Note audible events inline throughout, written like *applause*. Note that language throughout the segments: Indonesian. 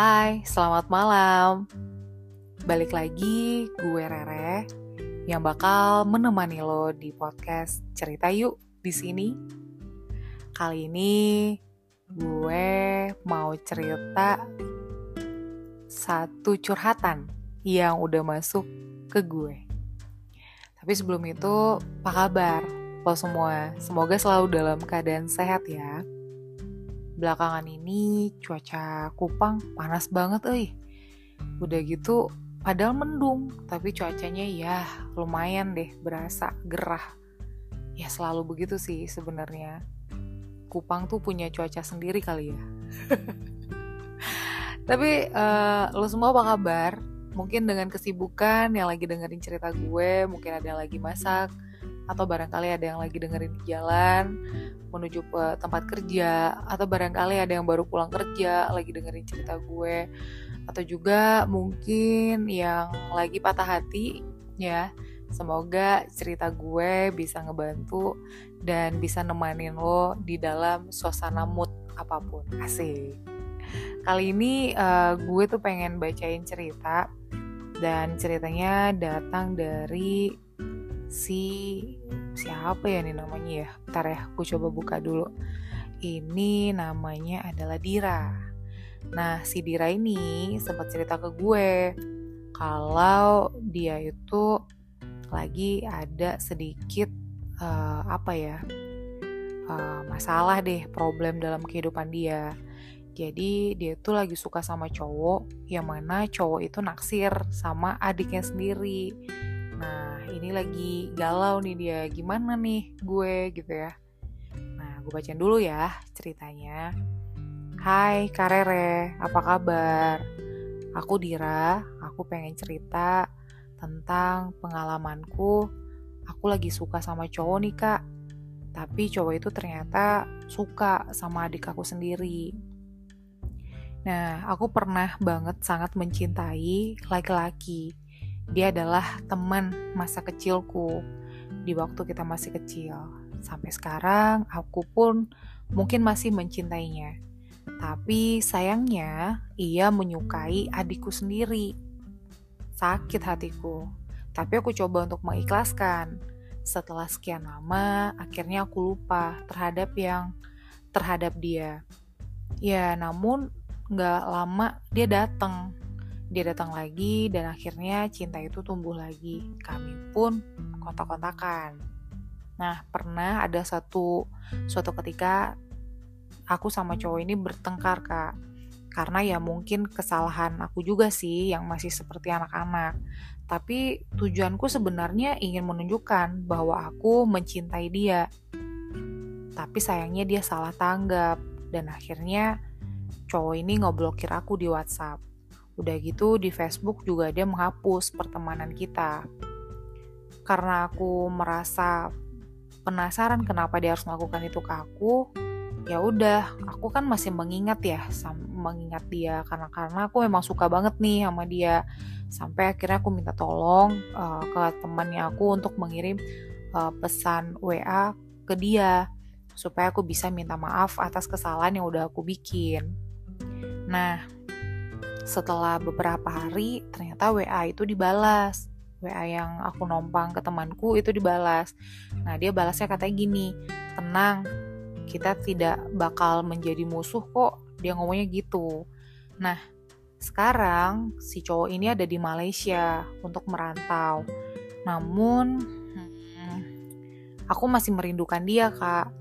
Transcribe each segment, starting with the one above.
Hai, selamat malam. Balik lagi gue Rere yang bakal menemani lo di podcast Cerita Yuk di sini. Kali ini gue mau cerita satu curhatan yang udah masuk ke gue. Tapi sebelum itu, apa kabar lo semua? Semoga selalu dalam keadaan sehat ya. Belakangan ini cuaca Kupang panas banget euy. Udah gitu padahal mendung, tapi cuacanya ya lumayan deh berasa gerah. Ya selalu begitu sih sebenarnya. Kupang tuh punya cuaca sendiri kali ya. *laughs* tapi uh, lo semua apa kabar? Mungkin dengan kesibukan yang lagi dengerin cerita gue, mungkin ada yang lagi masak, atau barangkali ada yang lagi dengerin di jalan menuju ke tempat kerja atau barangkali ada yang baru pulang kerja lagi dengerin cerita gue atau juga mungkin yang lagi patah hati ya semoga cerita gue bisa ngebantu dan bisa nemanin lo di dalam suasana mood apa pun. Asik. Kali ini uh, gue tuh pengen bacain cerita dan ceritanya datang dari si siapa ya nih namanya ya? Ntar ya aku coba buka dulu. Ini namanya adalah Dira. Nah si Dira ini sempat cerita ke gue kalau dia itu lagi ada sedikit uh, apa ya uh, masalah deh problem dalam kehidupan dia. Jadi dia tuh lagi suka sama cowok yang mana cowok itu naksir sama adiknya sendiri Nah, ini lagi galau nih dia. Gimana nih gue gitu ya. Nah, gue bacain dulu ya ceritanya. Hai Karere, apa kabar? Aku Dira, aku pengen cerita tentang pengalamanku. Aku lagi suka sama cowok nih kak. Tapi cowok itu ternyata suka sama adik aku sendiri. Nah, aku pernah banget sangat mencintai laki-laki dia adalah teman masa kecilku di waktu kita masih kecil. Sampai sekarang aku pun mungkin masih mencintainya. Tapi sayangnya ia menyukai adikku sendiri. Sakit hatiku. Tapi aku coba untuk mengikhlaskan. Setelah sekian lama, akhirnya aku lupa terhadap yang terhadap dia. Ya, namun gak lama dia datang dia datang lagi dan akhirnya cinta itu tumbuh lagi. Kami pun kontak-kontakan. Nah, pernah ada satu suatu ketika aku sama cowok ini bertengkar, Kak. Karena ya mungkin kesalahan aku juga sih yang masih seperti anak-anak. Tapi tujuanku sebenarnya ingin menunjukkan bahwa aku mencintai dia. Tapi sayangnya dia salah tanggap dan akhirnya cowok ini ngeblokir aku di WhatsApp Udah gitu di Facebook juga dia menghapus pertemanan kita. Karena aku merasa penasaran kenapa dia harus melakukan itu ke aku, ya udah, aku kan masih mengingat ya, mengingat dia karena karena aku memang suka banget nih sama dia. Sampai akhirnya aku minta tolong uh, ke temannya aku untuk mengirim uh, pesan WA ke dia supaya aku bisa minta maaf atas kesalahan yang udah aku bikin. Nah, setelah beberapa hari ternyata WA itu dibalas. WA yang aku nompang ke temanku itu dibalas. Nah dia balasnya katanya gini tenang kita tidak bakal menjadi musuh kok. Dia ngomongnya gitu. Nah sekarang si cowok ini ada di Malaysia untuk merantau. Namun hmm, aku masih merindukan dia kak.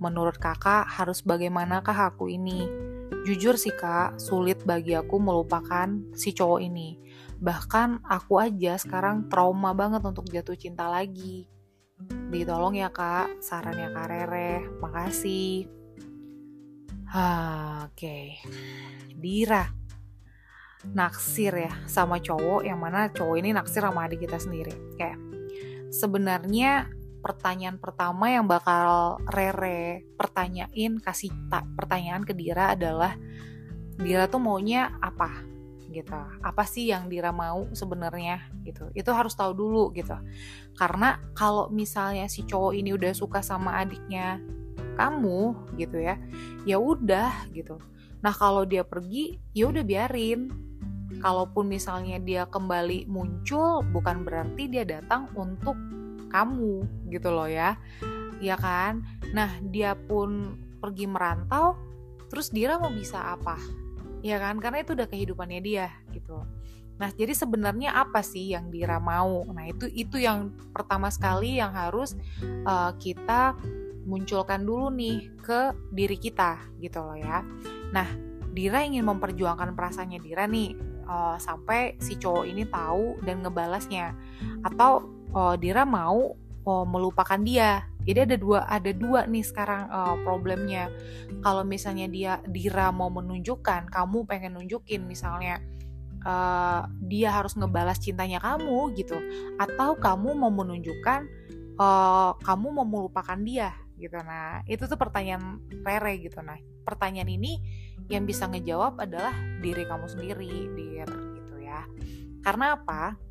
Menurut kakak harus bagaimanakah aku ini Jujur sih kak, sulit bagi aku melupakan si cowok ini. Bahkan aku aja sekarang trauma banget untuk jatuh cinta lagi. Ditolong ya kak, sarannya kak Rere. Makasih. Oke, okay. Dira naksir ya sama cowok yang mana cowok ini naksir sama adik kita sendiri. Kayak sebenarnya pertanyaan pertama yang bakal Rere pertanyain kasih tak pertanyaan ke Dira adalah Dira tuh maunya apa gitu. Apa sih yang Dira mau sebenarnya gitu. Itu harus tahu dulu gitu. Karena kalau misalnya si cowok ini udah suka sama adiknya kamu gitu ya ya udah gitu. Nah kalau dia pergi ya udah biarin. Kalaupun misalnya dia kembali muncul bukan berarti dia datang untuk kamu gitu loh ya. Ya kan? Nah dia pun pergi merantau terus Dira mau bisa apa? Ya kan? Karena itu udah kehidupannya dia gitu. Nah, jadi sebenarnya apa sih yang Dira mau? Nah, itu itu yang pertama sekali yang harus uh, kita munculkan dulu nih ke diri kita gitu loh ya. Nah, Dira ingin memperjuangkan perasaannya Dira nih uh, sampai si cowok ini tahu dan ngebalasnya. Atau uh, Dira mau uh, melupakan dia. Jadi ada dua ada dua nih sekarang uh, problemnya. Kalau misalnya dia Dira mau menunjukkan, kamu pengen nunjukin misalnya uh, dia harus ngebalas cintanya kamu gitu. Atau kamu mau menunjukkan uh, kamu mau melupakan dia gitu. Nah itu tuh pertanyaan Rere gitu. Nah pertanyaan ini yang bisa ngejawab adalah diri kamu sendiri dir gitu ya. Karena apa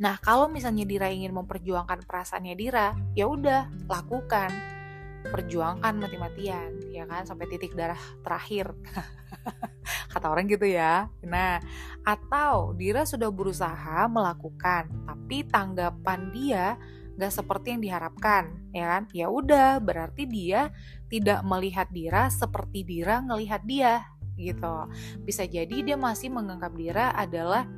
nah kalau misalnya Dira ingin memperjuangkan perasaannya Dira ya udah lakukan. Perjuangkan mati-matian ya kan? Sampai titik darah terakhir. *laughs* Kata orang gitu ya. Nah atau Dira sudah berusaha melakukan tapi tanggapan dia gak seperti yang diharapkan ya kan? Ya udah berarti dia tidak melihat Dira seperti Dira ngelihat dia gitu. Bisa jadi dia masih menganggap Dira adalah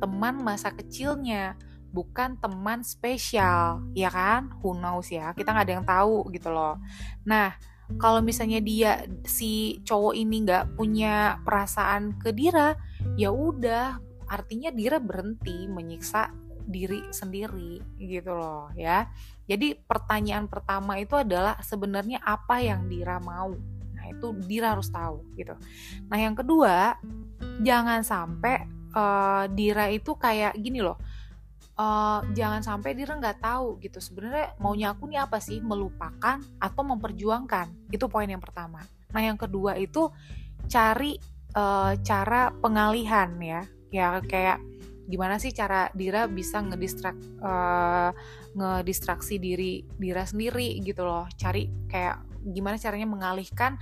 teman masa kecilnya bukan teman spesial ya kan? Who knows ya? Kita nggak ada yang tahu gitu loh. Nah kalau misalnya dia si cowok ini nggak punya perasaan ke Dira ya udah. Artinya Dira berhenti menyiksa diri sendiri gitu loh ya. Jadi pertanyaan pertama itu adalah sebenarnya apa yang Dira mau? Nah itu Dira harus tahu gitu. Nah yang kedua jangan sampai uh, Dira itu kayak gini loh uh, jangan sampai Dira nggak tahu gitu. Sebenarnya maunya aku nih apa sih? Melupakan atau memperjuangkan? Itu poin yang pertama. Nah yang kedua itu cari uh, cara pengalihan ya. Ya kayak gimana sih cara Dira bisa ngedistrak uh, ngedistraksi diri Dira sendiri gitu loh. Cari kayak gimana caranya mengalihkan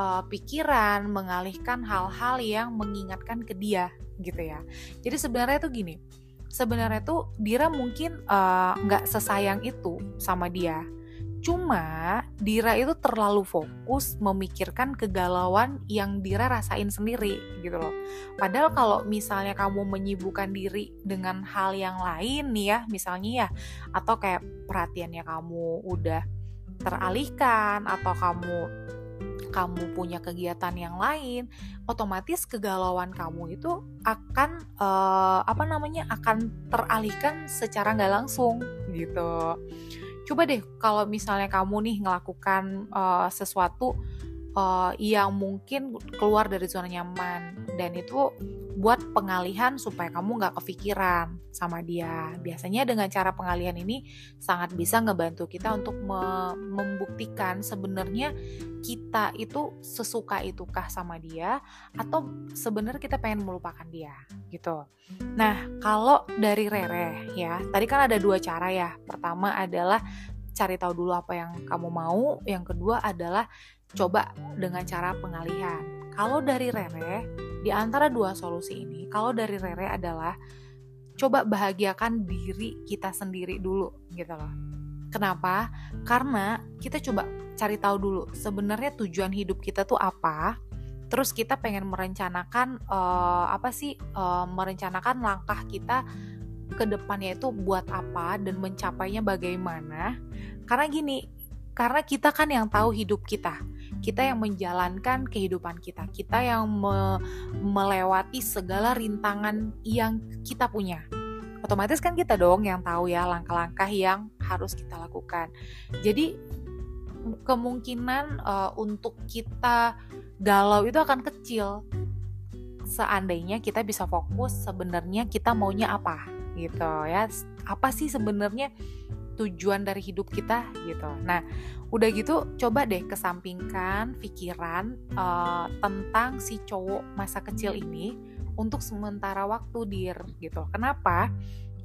uh, pikiran mengalihkan hal-hal yang mengingatkan ke dia gitu ya jadi sebenarnya tuh gini sebenarnya tuh Dira mungkin eh, nggak uh, sesayang itu sama dia. Cuma Dira itu terlalu fokus memikirkan kegalauan yang Dira rasain sendiri gitu loh. Padahal kalau misalnya kamu menyibukkan diri dengan hal yang lain nih ya, misalnya ya, atau kayak perhatiannya kamu udah teralihkan atau kamu kamu punya kegiatan yang lain, otomatis kegalauan kamu itu akan uh, apa namanya akan teralihkan secara nggak langsung gitu. Coba deh kalau misalnya kamu nih ngelakukan uh, sesuatu uh, yang mungkin keluar dari zona nyaman dan itu buat pengalihan supaya kamu nggak kepikiran sama dia. Biasanya dengan cara pengalihan ini sangat bisa ngebantu kita untuk me membuktikan sebenarnya kita itu sesuka itukah sama dia atau sebenarnya kita pengen melupakan dia gitu. Nah kalau dari Rere ya tadi kan ada dua cara ya. Pertama adalah cari tahu dulu apa yang kamu mau. Yang kedua adalah coba dengan cara pengalihan. Kalau dari Rere, di antara dua solusi ini, kalau dari Rere adalah coba bahagiakan diri kita sendiri dulu gitu loh. Kenapa? Karena kita coba cari tahu dulu sebenarnya tujuan hidup kita tuh apa. Terus kita pengen merencanakan uh, apa sih? Uh, merencanakan langkah kita ke depannya itu buat apa dan mencapainya bagaimana. Karena gini, karena kita kan yang tahu hidup kita kita yang menjalankan kehidupan kita, kita yang me melewati segala rintangan yang kita punya. Otomatis kan kita dong yang tahu ya langkah-langkah yang harus kita lakukan. Jadi kemungkinan uh, untuk kita galau itu akan kecil seandainya kita bisa fokus sebenarnya kita maunya apa gitu ya apa sih sebenarnya tujuan dari hidup kita gitu. Nah, udah gitu coba deh kesampingkan pikiran uh, tentang si cowok masa kecil ini untuk sementara waktu dir gitu. Kenapa?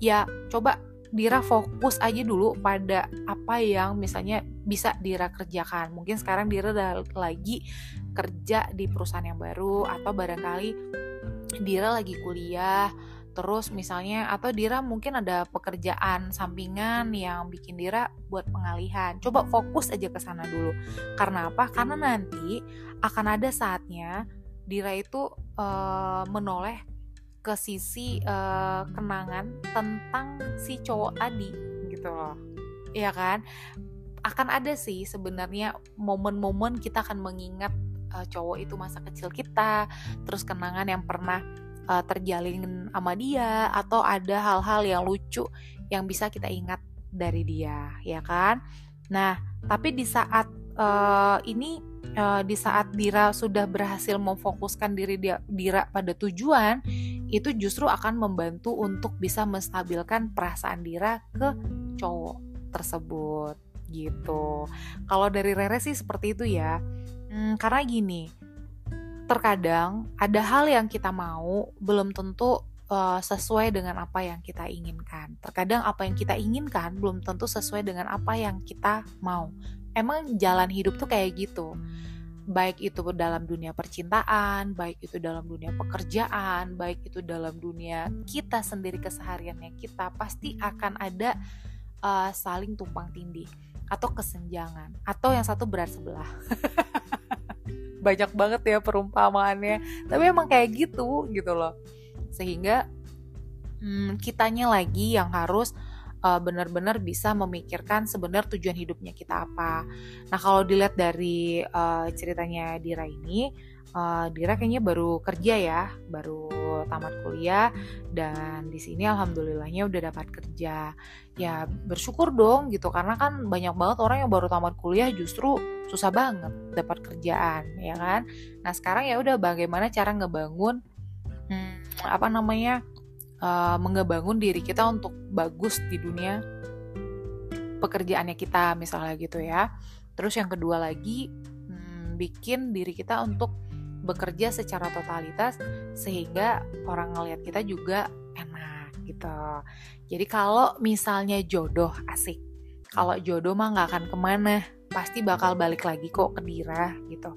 Ya coba Dira fokus aja dulu pada apa yang misalnya bisa Dira kerjakan. Mungkin sekarang Dira udah lagi kerja di perusahaan yang baru atau barangkali Dira lagi kuliah terus misalnya atau Dira mungkin ada pekerjaan sampingan yang bikin Dira buat pengalihan. Coba fokus aja ke sana dulu. Karena apa? Karena nanti akan ada saatnya Dira itu uh, menoleh ke sisi uh, kenangan tentang si cowok tadi gitu loh. Iya kan? Akan ada sih sebenarnya momen-momen kita akan mengingat uh, cowok itu masa kecil kita, terus kenangan yang pernah uh, terjalin sama dia atau ada hal-hal yang lucu yang bisa kita ingat dari dia, ya kan? Nah, tapi di saat uh, ini uh, di saat Dira sudah berhasil memfokuskan diri dia Dira pada tujuan, itu justru akan membantu untuk bisa menstabilkan perasaan Dira ke cowok tersebut gitu. Kalau dari Rere sih seperti itu ya. Hmm, karena gini, terkadang ada hal yang kita mau belum tentu uh, sesuai dengan apa yang kita inginkan. Terkadang apa yang kita inginkan belum tentu sesuai dengan apa yang kita mau. Emang jalan hidup tuh kayak gitu. Baik itu dalam dunia percintaan, baik itu dalam dunia pekerjaan, baik itu dalam dunia kita sendiri kesehariannya kita pasti akan ada uh, saling tumpang tindih atau kesenjangan atau yang satu berat sebelah. *laughs* banyak banget ya perumpamaannya tapi emang kayak gitu gitu loh sehingga hmm, kitanya lagi yang harus uh, benar-benar bisa memikirkan sebenarnya tujuan hidupnya kita apa. Nah kalau dilihat dari uh, ceritanya Dira ini, uh, Dira kayaknya baru kerja ya, baru tamat kuliah dan di sini alhamdulillahnya udah dapat kerja. Ya bersyukur dong gitu karena kan banyak banget orang yang baru tamat kuliah justru susah banget dapat kerjaan ya kan. Nah sekarang ya udah bagaimana cara ngebangun hmm, apa namanya uh, mengebangun diri kita untuk bagus di dunia pekerjaannya kita misalnya gitu ya. Terus yang kedua lagi hmm, bikin diri kita untuk bekerja secara totalitas sehingga orang ngelihat kita juga enak gitu. Jadi kalau misalnya jodoh asik, kalau jodoh mah nggak akan ke mana, pasti bakal balik lagi kok ke Dira gitu.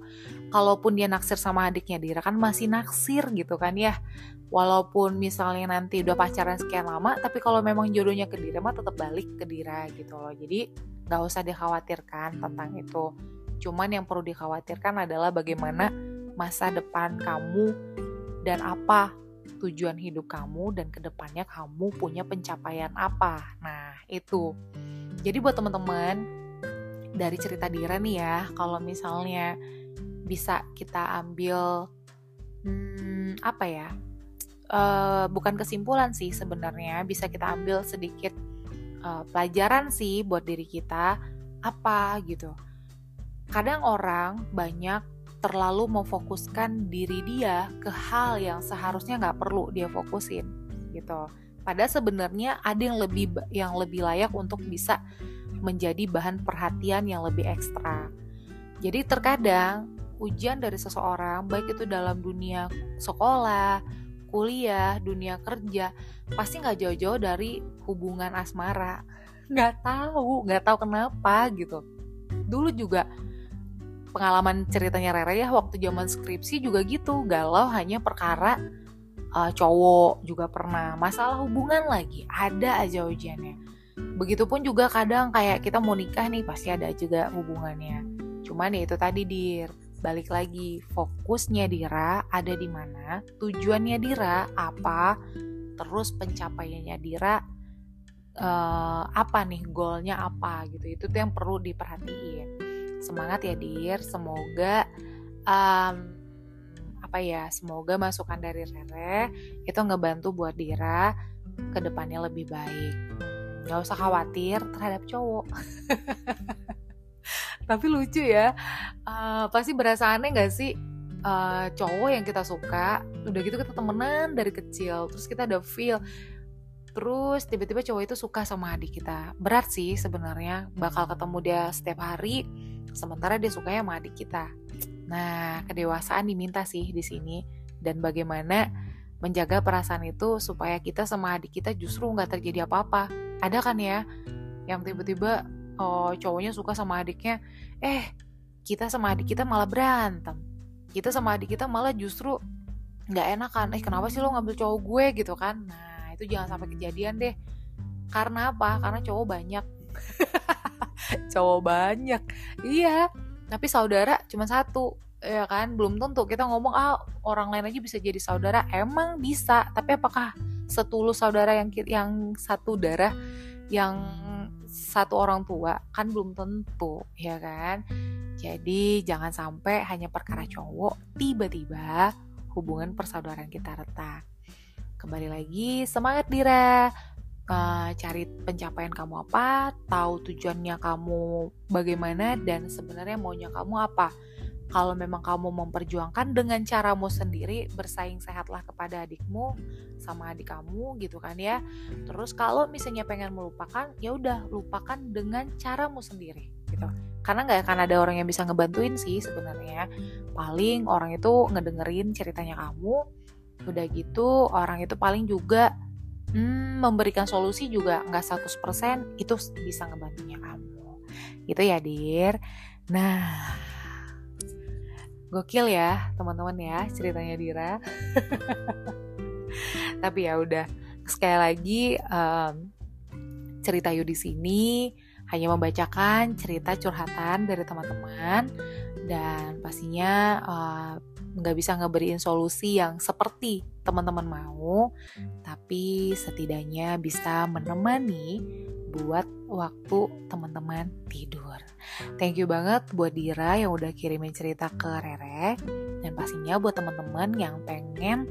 Kalaupun dia naksir sama adiknya Dira kan masih naksir gitu kan ya. Walaupun misalnya nanti udah pacaran sekian lama, tapi kalau memang jodohnya ke Dira mah tetap balik ke Dira gitu loh. Jadi nggak usah dikhawatirkan tentang itu. Cuman yang perlu dikhawatirkan adalah bagaimana masa depan kamu dan apa tujuan hidup kamu dan ke depannya kamu punya pencapaian apa. Nah itu. Jadi buat teman-teman dari cerita Dira nih ya, kalau misalnya bisa kita ambil hmm, apa ya? Uh, bukan kesimpulan sih sebenarnya, bisa kita ambil sedikit uh, pelajaran sih buat diri kita apa gitu. Kadang orang banyak terlalu memfokuskan diri dia ke hal yang seharusnya nggak perlu dia fokusin gitu. Padahal sebenarnya ada yang lebih yang lebih layak untuk bisa menjadi bahan perhatian yang lebih ekstra. Jadi terkadang ujian dari seseorang baik itu dalam dunia sekolah, kuliah, dunia kerja pasti nggak jauh-jauh dari hubungan asmara. Nggak tahu, nggak tahu kenapa gitu. Dulu juga pengalaman ceritanya Rere ya waktu zaman skripsi juga gitu galau hanya perkara uh, cowok juga pernah masalah hubungan lagi ada aja ujiannya. Begitupun juga kadang kayak kita mau nikah nih pasti ada juga hubungannya. Cuman ya itu tadi dir balik lagi fokusnya Dira ada di mana tujuannya Dira apa terus pencapaiannya Dira uh, apa nih goalnya apa gitu itu tuh yang perlu diperhatiin semangat ya dir. Semoga um, apa ya semoga masukan dari Rere itu ngebantu buat Dira ke depannya lebih baik. Nggak usah khawatir terhadap cowok. *laughs* Tapi lucu ya uh, pasti berasa aneh gak sih uh, cowok yang kita suka udah gitu kita temenan dari kecil terus kita ada feel terus tiba-tiba cowok itu suka sama adik kita. Berat sih sebenarnya bakal ketemu dia setiap hari sementara dia sukanya sama adik kita. Nah kedewasaan diminta sih di sini. Dan bagaimana menjaga perasaan itu supaya kita sama adik kita justru nggak terjadi apa-apa. Ada kan ya yang tiba-tiba oh, cowoknya suka sama adiknya eh kita sama adik kita malah berantem. Kita sama adik kita malah justru nggak enak kan eh kenapa sih lo ngambil cowok gue? Gitu kan. Nah itu jangan sampai kejadian deh. Karena apa? Karena cowok banyak *laughs* cowok banyak. Iya tapi saudara cuma satu ya kan? Belum tentu kita ngomong ah orang lain aja bisa jadi saudara. Emang bisa tapi apakah setulus saudara yang yang satu darah yang satu orang tua? Kan belum tentu ya kan? Jadi jangan sampai hanya perkara cowok tiba-tiba hubungan persaudaraan kita retak. Kembali lagi semangat Dira cari pencapaian kamu apa tahu tujuannya kamu bagaimana dan sebenarnya maunya kamu apa. Kalau memang kamu memperjuangkan dengan caramu sendiri bersaing sehatlah kepada adikmu sama adik kamu gitu kan ya. Terus kalau misalnya pengen melupakan ya udah lupakan dengan caramu sendiri gitu. Karena nggak akan ada orang yang bisa ngebantuin sih sebenarnya. Paling orang itu ngedengerin ceritanya kamu udah gitu orang itu paling juga hmm, memberikan solusi juga nggak 100% itu bisa ngebantunya kamu. Gitu ya dir. Nah Gokil ya teman-teman ya ceritanya Dira. *laughs* Tapi ya udah sekali lagi um, cerita Yu di sini hanya membacakan cerita curhatan dari teman-teman. Dan pastinya nggak bisa ngeberiin solusi yang seperti teman-teman mau, tapi setidaknya bisa menemani buat waktu teman-teman tidur. Thank you banget buat Dira yang udah kirimin cerita ke Rere dan pastinya buat teman-teman yang pengen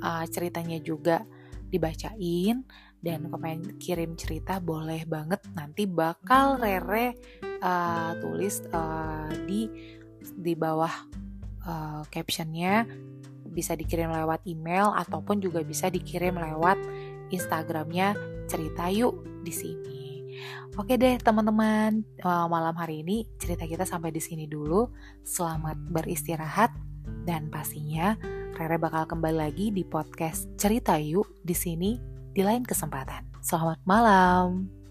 uh, ceritanya juga dibacain dan pengen kirim cerita boleh banget nanti bakal Rere uh, tulis uh, di di bawah uh, captionnya bisa dikirim lewat email ataupun juga bisa dikirim lewat Instagramnya cerita yuk di sini. Oke deh teman-teman, eh, malam hari ini cerita kita sampai di sini dulu. Selamat beristirahat dan pastinya Rere bakal kembali lagi di podcast Cerita Yuk di sini di lain kesempatan. Selamat malam.